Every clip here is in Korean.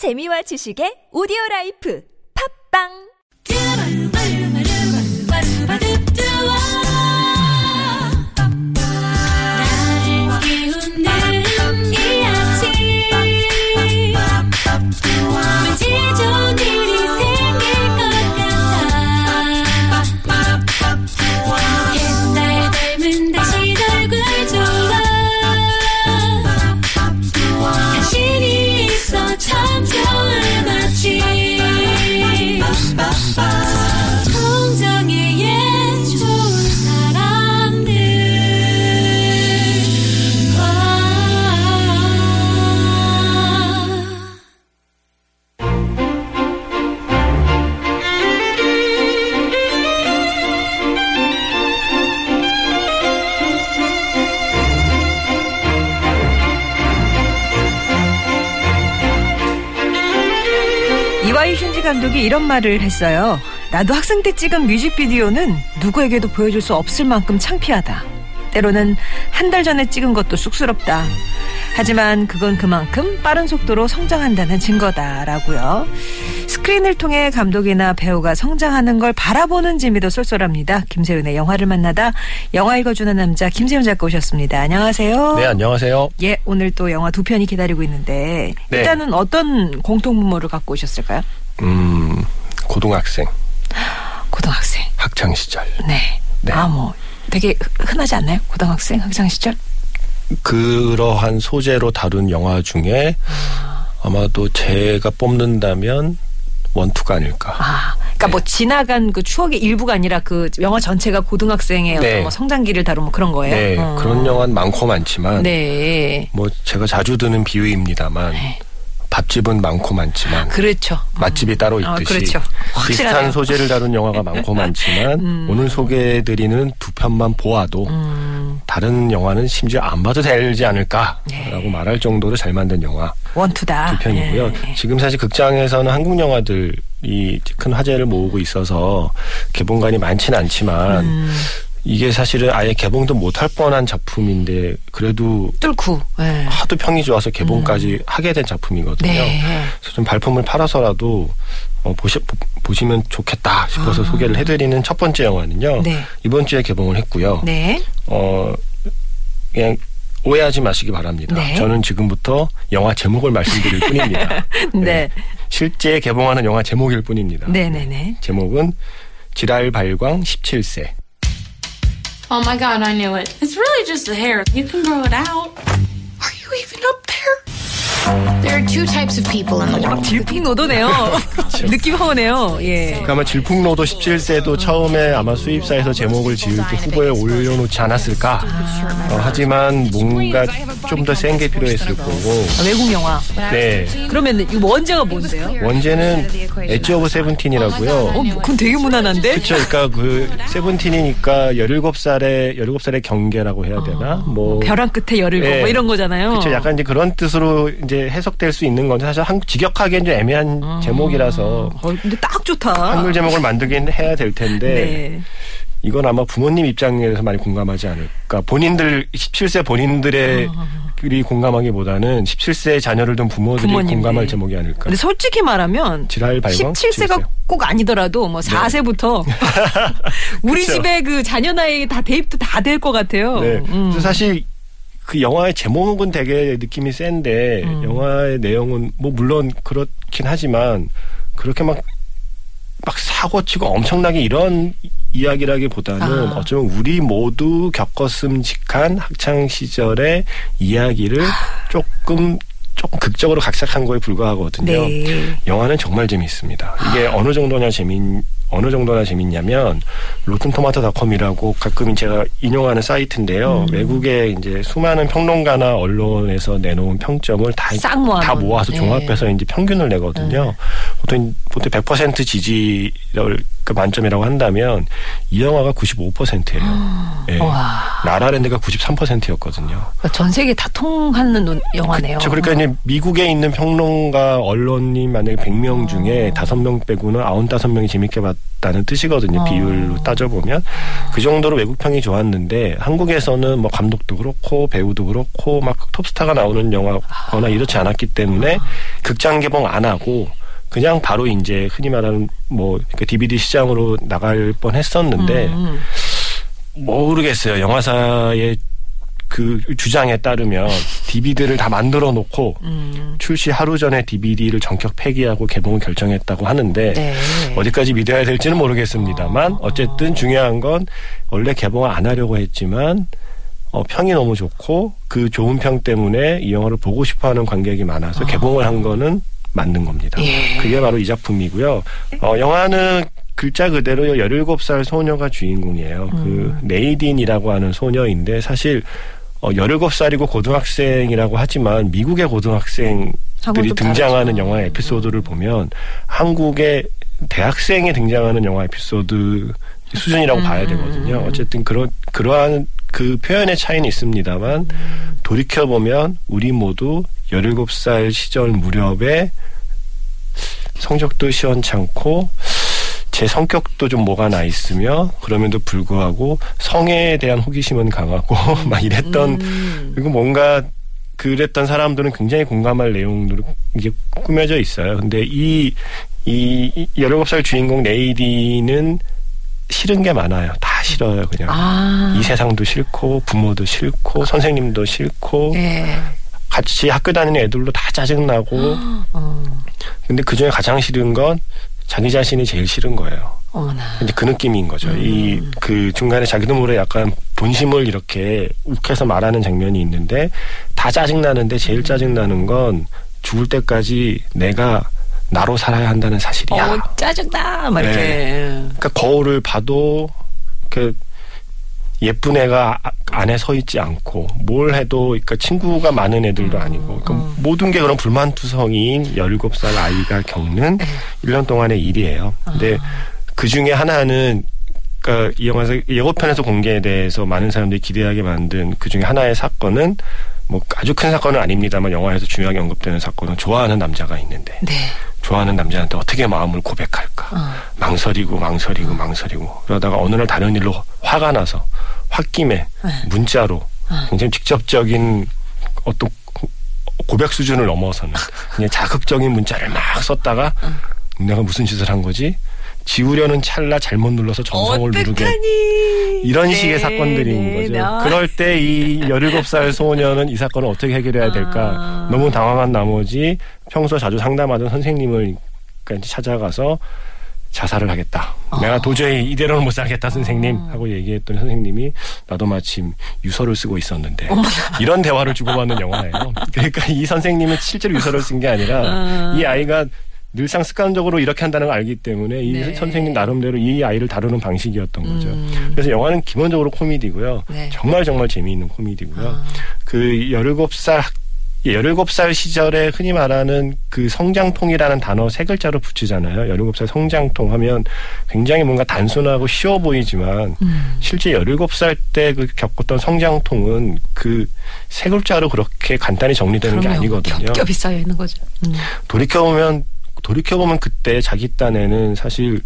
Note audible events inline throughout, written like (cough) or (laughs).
재미와 지식의 오디오 라이프. 팝빵 감독이 이런 말을 했어요. 나도 학생 때 찍은 뮤직비디오는 누구에게도 보여줄 수 없을 만큼 창피하다. 때로는 한 달 전에 찍은 것도 쑥스럽다. 하지만 그건 그만큼 빠른 속도로 성장한다는 증거다라고요. 스크린을 통해 감독이나 배우가 성장하는 걸 바라보는 재미도 쏠쏠합니다. 김세윤의 영화를 만나다 영화 읽어주는 남자 김세윤 작가 오셨습니다. 안녕하세요. 네, 안녕하세요. 예, 오늘 또 영화 두 편이 기다리고 있는데 네. 일단은 어떤 공통분모를 갖고 오셨을까요? 음, 고등학생, 고등학생. 학창 시절. 네. 네. 아, 뭐 되게 흔하지 않나요? 고등학생 학창 시절? 그러한 소재로 다룬 영화 중에 아마도 제가 뽑는다면 원투가 아닐까. 아, 그러니까 네. 뭐 지나간 그 추억의 일부가 아니라 그 영화 전체가 고등학생의 네. 어떤 뭐 성장기를 다룬 뭐 그런 거예요. 네, 어. 그런 영화는 많고 많지만 네. 뭐 제가 자주 드는 비유입니다만 네. 밥집은 많고 많지만 그렇죠. 맛집이 따로 아, 있듯이 그렇죠. 확실하네요. 비슷한 소재를 다룬 영화가 많고 (laughs) 많지만 음. 오늘 소개해드리는 두 편만 보아도 음, 다른 영화는 심지어 안 봐도 되지 않을까라고 네. 말할 정도로 잘 만든 영화 원투다. 두 편이고요. 네. 지금 사실 극장에서는 한국 영화들이 큰 화제를 모으고 있어서 개봉관이 많지는 않지만 음, 이게 사실은 아예 개봉도 못할 뻔한 작품인데 그래도 뚫고. 네. 하도 평이 좋아서 개봉까지 하게 된 작품이거든요. 네. 그래서 좀 발품을 팔아서라도 어, 보시, 보, 시면 좋겠다 싶어서 소개를 해드리는 첫 번째 영화는요. 아. 네. 이번 주에 개봉을 했고요. 네. 어, 그냥 오해하지 마시기 바랍니다. 네. 저는 지금부터 영화 제목을 말씀드릴 뿐입니다. (laughs) 네. 실제 개봉하는 영화 제목일 뿐입니다. 네, 네, 네. 제목은 지랄 발광 17세. Oh my god, I knew it. It's really just the hair. You can grow it out. Are you even up there? There are two types of people in the world. 질풍노도네요. 느낌 허우네요. 예. 그 아마 질풍노도 17세도 처음에 아마 수입사에서 제목을 지을 때 후보에 올려놓지 않았을까. 어, 하지만 뭔가 좀 더 센 게 필요했을 거고. 외국 영화. 네. 그러면 이거 원제가 뭔데요? 원제는 Edge of Seventeen이라고요. 어, 뭐, 그건 되게 무난한데? 그쵸. 그러니까 그 Seventeen이니까 17살의 17살의 경계라고 해야 되나? 뭐 벼랑 끝에 열을 네. 뭐 이런 거잖아요. 그렇죠. 약간 이제 그런 뜻으로 이제 해석될 수 있는 건데 사실 한국 직역하기엔 좀 애매한 제목이라서 어, 근데 딱 좋다. 한글 제목을 만들긴 해야 될 텐데 네. 이건 아마 부모님 입장에서 많이 공감하지 않을까. 본인들 17세 본인들의 이 공감하기보다는 17세 자녀를 둔 부모들이 부모님들. 공감할 제목이 아닐까. 근데 솔직히 말하면 지랄 발광 17세가 17세. 꼭 아니더라도 뭐 4세부터 (laughs) 우리 그쵸. 집에 그 자녀 나이 다 대입도 다 될 것 같아요. 네. 음. 사실 그 영화의 제목은 되게 느낌이 센데 음. 영화의 내용은 뭐 물론 그렇긴 하지만 그렇게 막 막 사고 치고 엄청나게 이런 이야기라기보다는 아. 어쩌면 우리 모두 겪었음직한 학창 시절의 이야기를 조금 조금 극적으로 각색한 거에 불과하거든요. 네. 영화는 정말 재미있습니다. 이게 어느 정도냐 재미 어느 정도나 재밌냐면 로튼토마토닷컴이라고 가끔 제가 인용하는 사이트인데요. 음. 외국의 이제 수많은 평론가나 언론에서 내놓은 평점을 다. 다 모아서 네. 종합해서 이제 평균을 내거든요. 보통 보통 100% 지지를 그 만점이라고 한다면 이 영화가 95%예요. (gasps) 예. 와. 라라랜드가 93%였거든요. 전 세계 다 통하는 논- 영화네요. 그렇죠. 그러니까 이제 미국에 있는 평론가 언론이 만약에 100명 중에 5명 빼고는 95명이 재밌게 봤다 있었다는 뜻이거든요. 어. 비율로 따져보면 그 정도로 외국 평이 좋았는데 한국에서는 뭐 감독도 그렇고 배우도 그렇고 막 톱스타가 나오는 영화거나 이렇지 않았기 때문에 극장 개봉 안 하고 그냥 바로 이제 흔히 말하는 뭐 DVD 시장으로 나갈 뻔 했었는데 음. 모르겠어요. 영화사의 그 주장에 따르면 DVD를 다 만들어 놓고 음. 출시 하루 전에 DVD를 전격 폐기하고 개봉을 결정했다고 하는데 네. 어디까지 믿어야 될지는 모르겠습니다만 어 쨌든 중요한 건 원래 개봉을 안 하려고 했지만 어, 평이 너무 좋고 그 좋은 평 때문에 이 영화를 보고 싶어하는 관객이 많아서 개봉을 한 거는 맞는 겁니다. 예. 그게 바로 이 작품이고요. 어, 영화는 글자 그대로 17살 소녀가 주인공이에요. 그 네이딘이라고 하는 소녀인데 사실 어, 17살이고 고등학생이라고 하지만 미국의 고등학생들이 등장하는 다르죠. 영화 에피소드를 보면 한국의 대학생이 등장하는 영화 에피소드 수준이라고 봐야 되거든요. 어쨌든 그런 그러한 그 표현의 차이는 있습니다만 돌이켜 보면 우리 모두 17살 시절 무렵에 성적도 시원찮고 제 성격도 좀 뭐가 나 있으며 그럼에도 불구하고 성에 대한 호기심은 강하고 (laughs) 막 이랬던 음. 그리고 뭔가 그랬던 사람들은 굉장히 공감할 내용으로 이게 꾸며져 있어요. 근데 이, 이, 이 17살 주인공 네이디는 싫은 게 많아요. 다 싫어요, 그냥. 아. 이 세상도 싫고, 부모도 싫고, 선생님도 싫고, 예. 같이 학교 다니는 애들도 다 짜증나고, 어. 근데 그 중에 가장 싫은 건 자기 자신이 제일 싫은 거예요. 어머나. 이제 그 느낌인 거죠. 이그 중간에 자기도 모르게 약간 본심을 이렇게 욱해서 말하는 장면이 있는데 다 짜증 나는데 제일 짜증 나는 건 죽을 때까지 내가 나로 살아야 한다는 사실이야. 어, 짜증나! 막 이렇게. 그러니까 거울을 봐도 그 예쁜 애가 아- 안에 서 있지 않고 뭘 해도 그러니까 친구가 많은 애들도 아니고 그러니까 모든 게 그런 불만투성이인 17살 아이가 겪는 1년 동안의 일이에요. 근데 그 중에 하나는 그러니까 이 영화에서 예고편에서 공개돼서 많은 사람들이 기대하게 만든 그 중에 하나의 사건은 뭐 아주 큰 사건은 아닙니다만 영화에서 중요하게 언급되는 사건은 좋아하는 남자가 있는데 네. 좋아하는 남자한테 어떻게 마음을 고백할까 어. 망설이고 망설이고 망설이고 그러다가 어느 날 다른 일로 화가 나서 홧김에 네. 문자로 굉장히 직접적인 어떤 고- 고백 수준을 넘어서는 그냥 자극적인 문자를 막 썼다가 내가 무슨 짓을 한 거지 지우려는 찰나 잘못 눌러서 정성을 누르게. 이런 네, 식의 사건들인 네, 거죠. 네. 그럴 때 이 17살 소녀는 이 사건을 어떻게 해결해야 될까 아. 너무 당황한 나머지 평소 자주 상담하던 선생님을 그러니까 찾아가서 자살을 하겠다. 아. 내가 도저히 이대로는 못 살겠다 선생님 하고 얘기했더니 선생님이 나도 마침 유서를 쓰고 있었는데 이런 대화를 주고받는 영화예요. 그러니까 이 선생님은 실제로 유서를 쓴 게 아니라 이 아이가 늘상 습관적으로 이렇게 한다는 걸 알기 때문에 이 네. 선생님 나름대로 이 아이를 다루는 방식이었던 거죠. 음. 그래서 영화는 기본적으로 코미디고요. 네. 정말 정말 재미있는 코미디고요. 아. 그 17살 17살 시절에 흔히 말하는 그 성장통이라는 단어 세 글자로 붙이잖아요. 17살 성장통 하면 굉장히 뭔가 단순하고 쉬워 보이지만 음. 실제 17살 때 그 겪었던 성장통은 그 세 글자로 그렇게 간단히 정리되는 게. 아니거든요. 겹겹이 쌓여 있는 거죠. 음. 돌이켜보면 돌이켜보면 그때 자기 딴에는 사실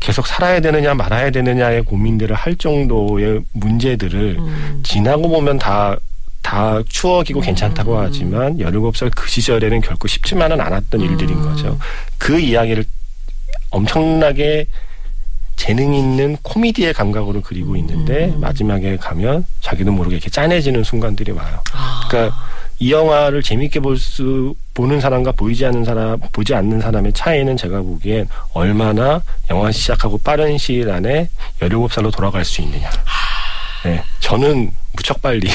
계속 살아야 되느냐 말아야 되느냐의 고민들을 할 정도의 문제들을 음. 지나고 보면 다, 다 추억이고 괜찮다고 하지만 17살 그 시절에는 결코 쉽지만은 않았던 일들인 거죠. 그 이야기를 엄청나게 재능 있는 코미디의 감각으로 그리고 있는데 마지막에 가면 자기도 모르게 이렇게 짠해지는 순간들이 와요. 그러니까 이 영화를 재밌게 볼 수 보는 사람과 보이지 않는 사람 보지 않는 사람의 차이는 제가 보기엔 얼마나 영화 시작하고 빠른 시일 안에 17살로 돌아갈 수 있느냐. 네, 저는 무척 빨리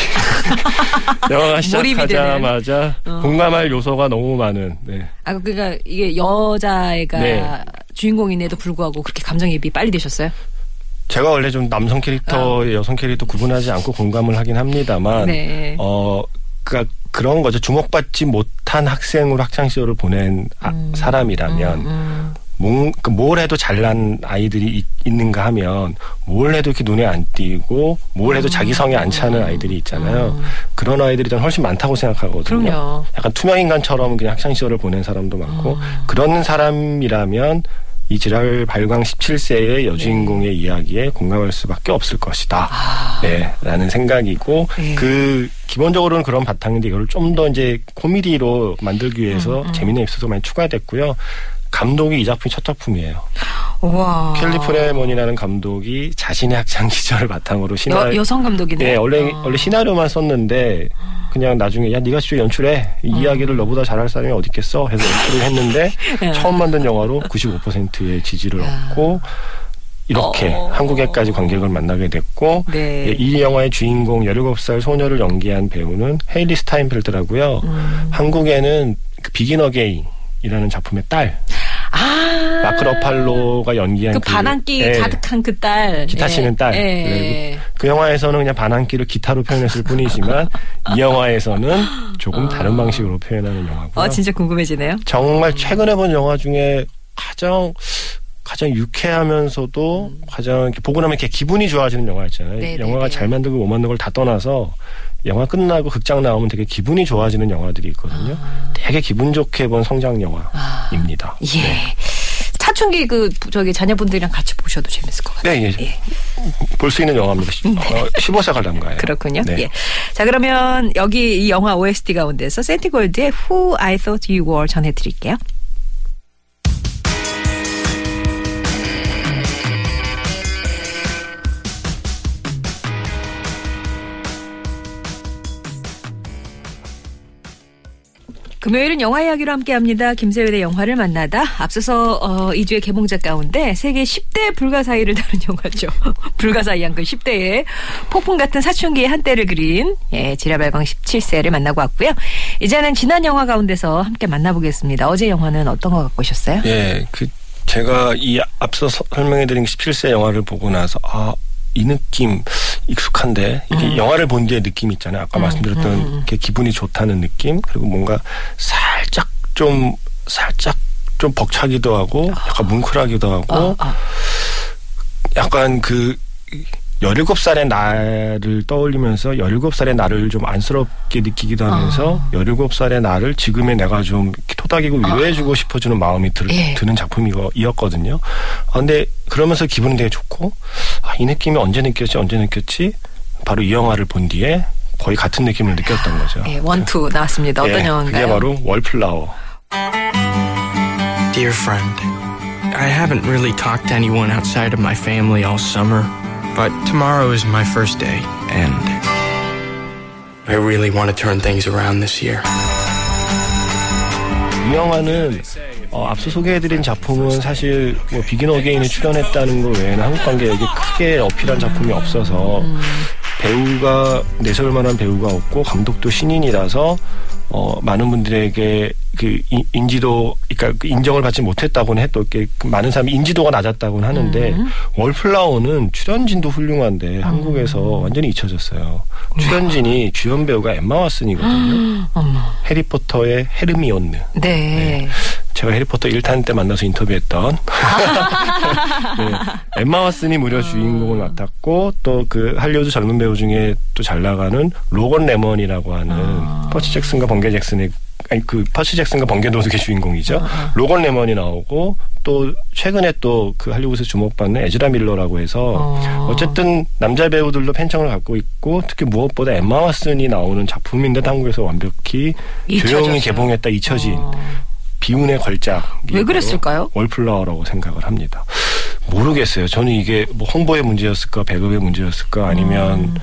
(laughs) 영화가 시작하자마자 어. 공감할 요소가 너무 많은. 네. 아, 그러니까 이게 여자애가 네. 주인공인데도 불구하고 그렇게 감정이입이 빨리 되셨어요? 제가 원래 좀 남성 캐릭터, 여성 캐릭터 구분하지 않고 공감을 하긴 합니다만, 네. 어, 그니까 그런 거죠. 주목받지 못한 학생으로 학창 시절을 보낸 아- 사람이라면, 음. 몽, 그뭘 해도 잘난 아이들이 있, 있는가 하면, 뭘 해도 이렇게 눈에 안 띄고, 뭘 해도 자기 성에 안 차는 아이들이 있잖아요. 그런 아이들이 저는 훨씬 많다고 생각하거든요. 음. 그럼요. 약간 투명 인간처럼 그냥 학창 시절을 보낸 사람도 많고, 음. 그런 사람이라면, 이 지랄 발광 17세의 여주인공의 이야기에 공감할 수밖에 없을 것이다. 네, 라는 생각이고 네. 그 기본적으로는 그런 바탕인데 이걸 좀 더 이제 코미디로 만들기 위해서 재미있는 에피소드가 많이 추가됐고요. 감독이 이 작품이 첫 작품이에요. 와. 켈리 프레먼이라는 감독이 자신의 학창 시절을 바탕으로 시나리오 여, 여성 감독이네. 예, 원래 어. 원래 시나리오만 썼는데 그냥 나중에 야 네가 직접 연출해 이 음. 이야기를 너보다 잘할 사람이 어디 있겠어 해서 연출을 했는데 (laughs) 예. 처음 만든 영화로 95%의 지지를 얻고 이렇게 어. 한국에까지 관객을 만나게 됐고 네. 예, 이 영화의 주인공 17살 소녀를 연기한 배우는 헤일리 스타인펠드라고요. 음. 한국에는 그 Begin Again이라는 작품의 딸 아. 마크 러팔로가 연기한 그 반항기 예, 가득한 그 딸. 기타 치는 딸. 예. 네, 그 영화에서는 그냥 반항기를 기타로 표현했을 뿐이지만 이 영화에서는 조금 다른 방식으로 표현하는 영화고요. 어, 진짜 궁금해지네요. 정말 최근에 본 영화 중에 가장 가장 유쾌하면서도 가장 이렇게 보고 나면 이렇게 기분이 좋아지는 영화 있잖아요. 음. 네, 네, 영화가 네. 잘 만들고 못 만든 걸 다 떠나서 영화 끝나고 극장 나오면 되게 기분이 좋아지는 영화들이 있거든요. 되게 기분 좋게 본 성장 영화입니다. 아. 예. 사춘기 그 저기 자녀분들이랑 같이 보셔도 재밌을 것 같아요. 네, 예. 볼수 있는 영화입니다. (laughs) 어, 15세 관람가예요. 그렇군요. 네. 예. 자, 그러면 여기 이 영화 OST 가운데서 센티골드의 Who I Thought You Were 전해드릴게요. 금요일은 영화 이야기로 함께합니다. 김세윤의 영화를 만나다. 앞서서 어, 2주의 개봉작 가운데 세계 10대 불가사의를 다룬 (laughs) 영화죠. 불가사의한 그 10대의 폭풍 같은 사춘기의 한때를 그린 예, 지라발광 17세를 만나고 왔고요. 이제는 지난 영화 가운데서 함께 만나보겠습니다. 어제 영화는 어떤 거 갖고 오셨어요? 예, 그 제가 이 앞서 서- 설명해드린 17세 영화를 보고 나서 아. 이 느낌 익숙한데 이게 음. 영화를 본 뒤의 느낌 있잖아요. 아까 말씀드렸던 이렇게 기분이 좋다는 느낌 그리고 뭔가 살짝 좀 살짝 좀 벅차기도 하고 약간 뭉클하기도 하고 어, 어. 약간 그 17살의 나를 떠올리면서 17살의 나를 좀 안쓰럽게 느끼기도 하면서 아. 17살의 나를 지금의 내가 좀 토닥이고 위로해주고 싶어지는 마음이 들, 예. 드는 작품이었거든요. 아, 근데 그러면서 기분은 되게 좋고 아, 이 느낌이 언제 느꼈지 언제 느꼈지 바로 이 영화를 본 뒤에 거의 같은 느낌을 느꼈던 거죠. 예, 원투 나왔습니다. 어떤 예, 영화인가요? 그게 바로 월플라워. Dear friend, I haven't really talked to anyone outside of my family all summer, but tomorrow is my first day, and I really want to turn things around this year. 이 영화는 어, 앞서 소개해드린 작품은 사실 뭐 비긴 어게인에 출연했다는 것 외에는 한국 관객에게 크게 어필한 작품이 없어서 배우가 내세울 만한 배우가 없고 감독도 신인이라서 어, 많은 분들에게 그 인- 인지도, 그러니까 그 인정을 받지 못했다고는 해도 이렇게 그 많은 사람이 인지도가 낮았다고는 하는데 월플라워는 출연진도 훌륭한데 한국에서 완전히 잊혀졌어요. 출연진이 주연 배우가 엠마 왓슨이거든요. (gasps) 해리포터의 헤르미온느. 네. 제가 해리포터 1탄 때 만나서 인터뷰했던 (laughs) 네, 엠마 왓슨이 무려 주인공을 맡았고 또 그 할리우드 젊은 배우 중에 또 잘 나가는 로건 레먼이라고 하는 퍼시 잭슨과 번개 잭슨의 아니 그 퍼시 잭슨과 번개 도둑의 주인공이죠. 로건 레먼이 나오고 또 최근에 또 그 할리우드에서 주목받는 에즈라 밀러라고 해서 어. 어쨌든 남자 배우들도 팬층을 갖고 있고 특히 무엇보다 엠마 왓슨이 나오는 작품인데 한국에서 완벽히 잊혀졌어요. 조용히 개봉했다 잊혀진 어. 비운의 걸작. 왜 그랬을까요? 월플라워라고 생각을 합니다. 모르겠어요. 저는 이게 뭐 홍보의 문제였을까, 배급의 문제였을까, 아니면 음.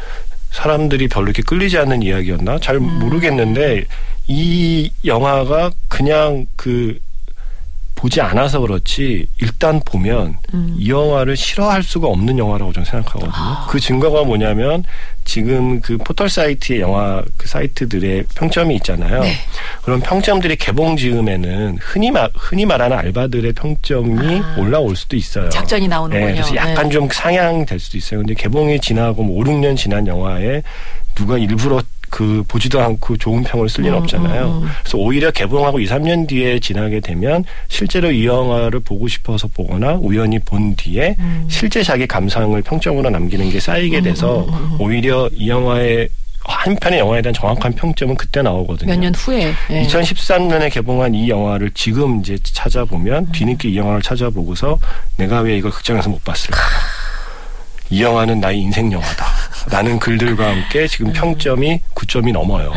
사람들이 별로 이렇게 끌리지 않는 이야기였나? 잘 음. 모르겠는데 이 영화가 그냥 그 보지 않아서 그렇지 일단 보면 음. 이 영화를 싫어할 수가 없는 영화라고 저는 생각하거든요. 아. 그 증거가 뭐냐면 지금 그 포털 사이트의 영화 그 사이트들의 평점이 있잖아요. 네. 그런 평점들이 개봉 즈음에는 흔히 말 흔히 말하는 알바들의 평점이 올라올 수도 있어요. 아. 작전이 나오는군요. 네, 그래서 약간 네. 좀 상향될 수도 있어요. 근데 개봉이 지나고 뭐 5, 6년 지난 영화에 누가 일부러 그 보지도 않고 좋은 평을 쓸 리는 음, 없잖아요. 음, 음. 그래서 오히려 개봉하고 2, 3년 뒤에 지나게 되면 실제로 이 영화를 보고 싶어서 보거나 우연히 본 뒤에 음. 실제 자기 감상을 평점으로 남기는 게 쌓이게 돼서 오히려 이 영화의 한 편의 영화에 대한 정확한 평점은 그때 나오거든요. 몇 년 후에. 예. 2013년에 개봉한 이 영화를 지금 이제 찾아보면 뒤늦게 이 영화를 찾아보고서 내가 왜 이걸 극장에서 못 봤을까? 이 영화는 나의 인생 영화다. 라는 글들과 함께 지금 평점이 9점이 넘어요.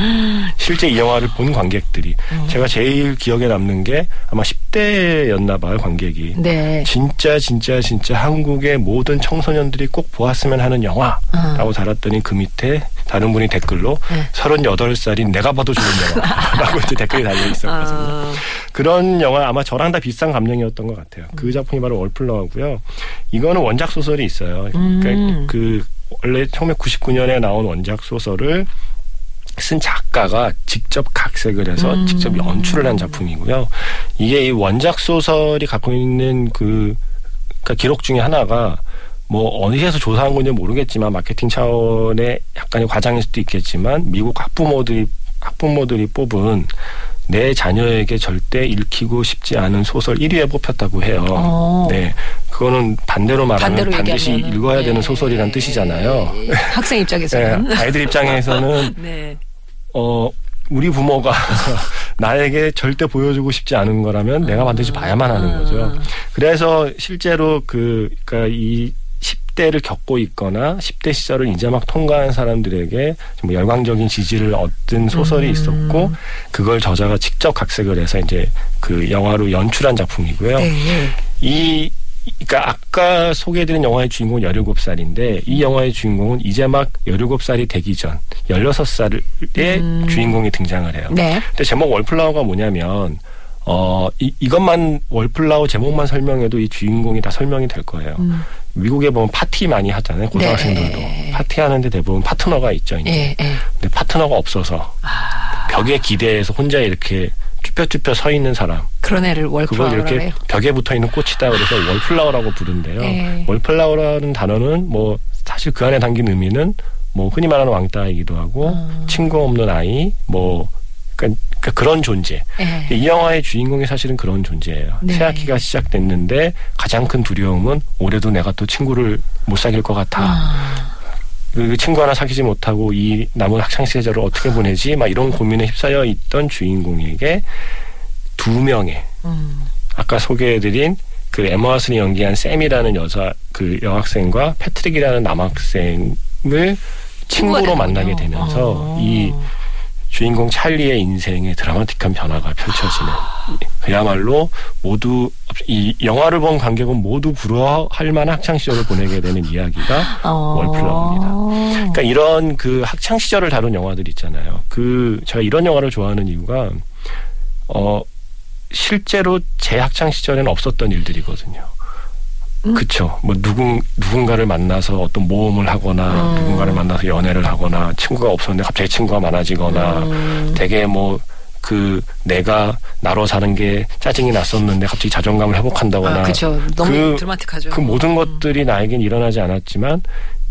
실제 이 영화를 본 관객들이 제가 제일 기억에 남는 게 아마 10대였나 봐요, 관객이. 네. 진짜 진짜 진짜 한국의 모든 청소년들이 꼭 보았으면 하는 영화라고 달았더니 그 밑에 다른 분이 댓글로 네. 38살인 내가 봐도 좋은 영화라고 (laughs) 이제 댓글이 달려 있었거든요. 아, 그런 영화 아마 저랑 다 비슷한 감정이었던 것 같아요. 그 작품이 바로 월플러고요. 이거는 원작 소설이 있어요. 그러니까 그 원래 1999년에 나온 원작 소설을 쓴 작가가 직접 각색을 해서 직접 연출을 한 작품이고요. 이게 이 원작 소설이 갖고 있는 그 그러니까 기록 중에 하나가 뭐 어디에서 조사한 건지 모르겠지만 마케팅 차원의 약간의 과장일 수도 있겠지만 미국 학부모들이 학부모들이 뽑은 내 자녀에게 절대 읽히고 싶지 않은 소설 1위에 뽑혔다고 해요. 어. 네. 그거는 반대로 말하면 반대로 반드시 얘기하면은. 읽어야 되는 예. 소설이란 뜻이잖아요. 예, 예. 학생 입장에서는. 네, 아이들 입장에서는 (laughs) 네. 어 우리 부모가 (laughs) 나에게 절대 보여주고 싶지 않은 거라면 내가 반드시 봐야만 하는 거죠. 그래서 실제로 그 그러니까 이 10대를 겪고 있거나 10대 시절을 이제 막 통과한 사람들에게 좀 열광적인 지지를 얻은 소설이 있었고 그걸 저자가 직접 각색을 해서 이제 그 영화로 연출한 작품이고요. 네. 이 그러니까 아까 소개해드린 영화의 주인공은 17살인데 이 영화의 주인공은 이제 막 17살이 되기 전 16살의 주인공이 등장을 해요. 네. 근데 제목 월플라워가 뭐냐면 어 이, 이것만 월플라워 제목만 설명해도 이 주인공이 다 설명이 될 거예요. 미국에 보면 파티 많이 하잖아요. 고등학생들도 네. 파티하는데 대부분 파트너가 있죠. 이제. 예, 예. 근데 파트너가 없어서 벽에 기대해서 혼자 이렇게 쭈뼛쭈뼛 서 있는 사람. 그런 애를 그걸 월플라워라고 이렇게 해요. 벽에 붙어 있는 꽃이다 그래서 월플라워라고 부른대요. 네. 월플라워라는 단어는 뭐 사실 그 안에 담긴 의미는 뭐 흔히 말하는 왕따이기도 하고 어. 친구 없는 아이 뭐 그러니까, 그러니까 그런 존재. 예. 이 영화의 주인공이 사실은 그런 존재예요. 네. 새 학기가 시작됐는데 가장 큰 두려움은 올해도 내가 또 친구를 못 사귈 것 같아. 아, 그 친구 하나 사귀지 못하고 이 남은 학창 시절을 어떻게 보내지? 막 이런 고민에 휩싸여 있던 주인공에게 두 명의 음. 아까 소개해드린 그 에마 왓슨이 연기한 샘이라는 여자 그 여학생과 패트릭이라는 남학생을 친구로 되는군요. 만나게 되면서 어. 이 주인공 찰리의 인생에 드라마틱한 변화가 펼쳐지는 그야말로 모두 이 영화를 본 관객은 모두 부러워할 만한 학창 시절을 보내게 되는 이야기가 어. 월플러입니다. 그러니까 이런 그 학창 시절을 다룬 영화들 있잖아요. 그 제가 이런 영화를 좋아하는 이유가 어 실제로 제 학창 시절에는 없었던 일들이거든요. 그쵸. 뭐 누군 누군가를 만나서 어떤 모험을 하거나 누군가를 만나서 연애를 하거나 친구가 없었는데 갑자기 친구가 많아지거나 되게 뭐 그 내가 나로 사는 게 짜증이 났었는데 갑자기 자존감을 회복한다거나 아, 그쵸. 너무 그- 드라마틱하죠. 그 모든 것들이 나에겐 일어나지 않았지만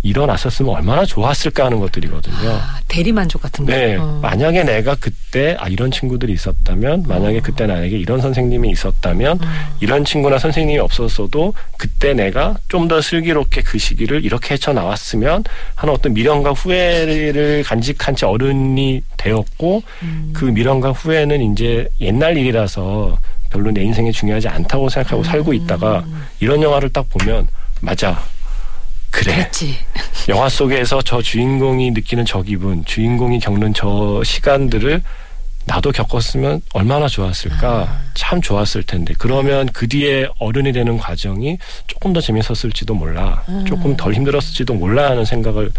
일어났었으면 얼마나 좋았을까 하는 것들이거든요. 아, 대리만족 같은 거. 네. 어. 만약에 내가 그때, 아, 이런 친구들이 있었다면, 만약에 그때 나에게 이런 선생님이 있었다면, 음. 이런 친구나 선생님이 없었어도, 그때 내가 좀 더 슬기롭게 그 시기를 이렇게 헤쳐 나왔으면 하는 어떤 미련과 후회를 간직한 채 어른이 되었고, 음. 그 미련과 후회는 이제 옛날 일이라서 별로 내 인생에 중요하지 않다고 생각하고 살고 있다가, 이런 영화를 딱 보면, 맞아. 그래. 그랬지. (laughs) 영화 속에서 저 주인공이 느끼는 저 기분, 주인공이 겪는 저 시간들을 나도 겪었으면 얼마나 좋았을까. 참 좋았을 텐데. 그러면 그 뒤에 어른이 되는 과정이 조금 더 재밌었을지도 몰라. 조금 덜 힘들었을지도 몰라 하는 생각을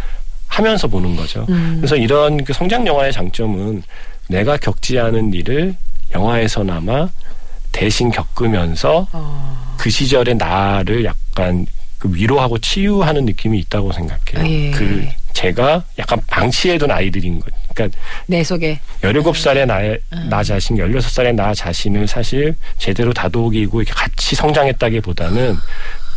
하면서 보는 거죠. 그래서 이런 그 성장 영화의 장점은 내가 겪지 않은 일을 영화에서나마 대신 겪으면서 어. 그 시절의 나를 약간 그 위로하고 치유하는 느낌이 있다고 생각해요. 예. 그 제가 약간 방치해둔 아이들인 거. 그러니까 내 속에. 17살의 나의, 나 자신, 16살의 나 자신을 사실 제대로 다독이고 이렇게 같이 성장했다기보다는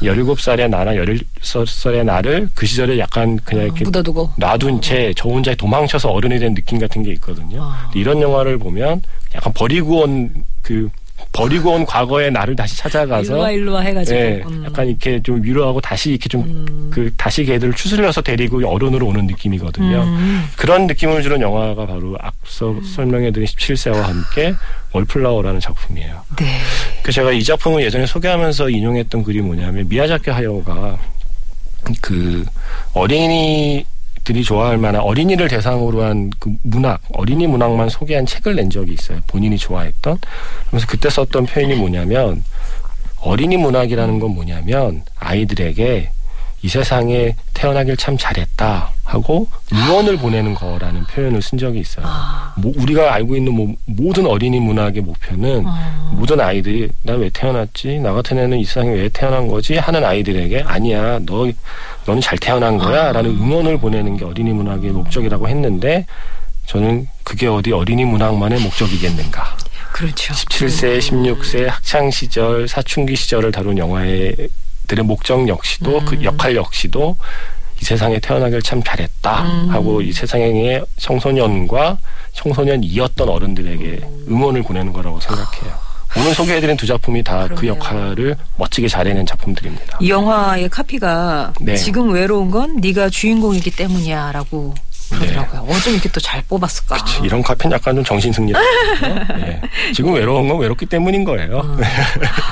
17살의 나나 16살의 나를 그 시절에 약간 그냥 이렇게 묻어두고. 놔둔 채 저 혼자 도망쳐서 어른이 된 느낌 같은 게 있거든요. 아. 근데 이런 영화를 보면 약간 버리고 온 그 버리고 온 과거의 나를 다시 찾아가서 일로와 일로와 해가지고 예, 음. 약간 이렇게 좀 위로하고 다시 이렇게 좀그 다시 걔들을 추스려서 데리고 어른으로 오는 느낌이거든요. 음. 그런 느낌을 주는 영화가 바로 앞서 설명해드린 17세와 함께 월플라워라는 작품이에요. 네. 그 제가 이 작품을 예전에 소개하면서 인용했던 글이 뭐냐면 미야자키 하야오가 그 어린이 들이 좋아할 만한 어린이를 대상으로 한 그 문학 어린이 문학만 소개한 책을 낸 적이 있어요. 본인이 좋아했던 그래서 그때 썼던 표현이 뭐냐면 어린이 문학이라는 건 뭐냐면 아이들에게 이 세상에 태어나길 참 잘했다 하고 응원을 보내는 거라는 표현을 쓴 적이 있어요. 뭐 우리가 알고 있는 뭐 모든 어린이 문학의 목표는 모든 아이들이 나 왜 태어났지? 나 같은 애는 이 세상에 왜 태어난 거지? 하는 아이들에게 아니야, 너 너는 잘 태어난 거야라는 응원을 보내는 게 어린이 문학의 목적이라고 했는데 저는 그게 어디 어린이 문학만의 목적이겠는가? 그렇죠. 17세, 16세 학창 시절, 사춘기 시절을 다룬 영화 들의 목적 역시도 그 역할 역시도 이 세상에 태어나길 참 잘했다 하고 이 세상의 청소년과 청소년이었던 어른들에게 응원을 보내는 거라고 생각해요. 오늘 소개해드린 두 작품이 다 그. 역할을 멋지게 잘해낸 작품들입니다. 이 영화의 카피가 네. 지금 외로운 건 네가 주인공이기 때문이야라고 그러더라고요. 네. 어쩜 이렇게 또 잘 뽑았을까? 이런 카페는 약간 좀 정신승리다. 예. (laughs) 지금 외로운 건 외롭기 때문인 거예요. 어.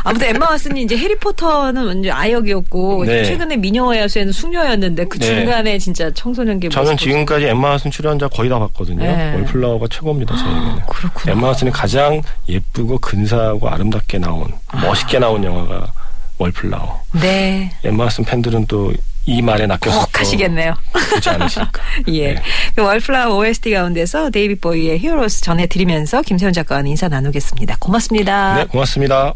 아무튼 엠마 왓슨이 이제 해리포터는 완전 아역이었고 네. 최근에 미녀와 야수에는 숙녀였는데 그 네. 중간에 진짜 청소년기 저는 지금까지 엠마 왓슨 출연작 거의 다 봤거든요. 네. Wallflower가 최고입니다, 저에게는. 그렇구나. 엠마 왓슨이 가장 예쁘고 근사하고 아름답게 나온, 멋있게 나온 영화가 Wallflower. 네. 엠마 왓슨 팬들은 또 이 말에 낚여서 꼭 하시겠네요. 보지 않으실까. (laughs) 예. 네. 그 Wallflower OST 가운데서 데이비드 보위의 Heroes 전해드리면서 김세윤 작가와 인사 나누겠습니다. 고맙습니다. 네, 고맙습니다.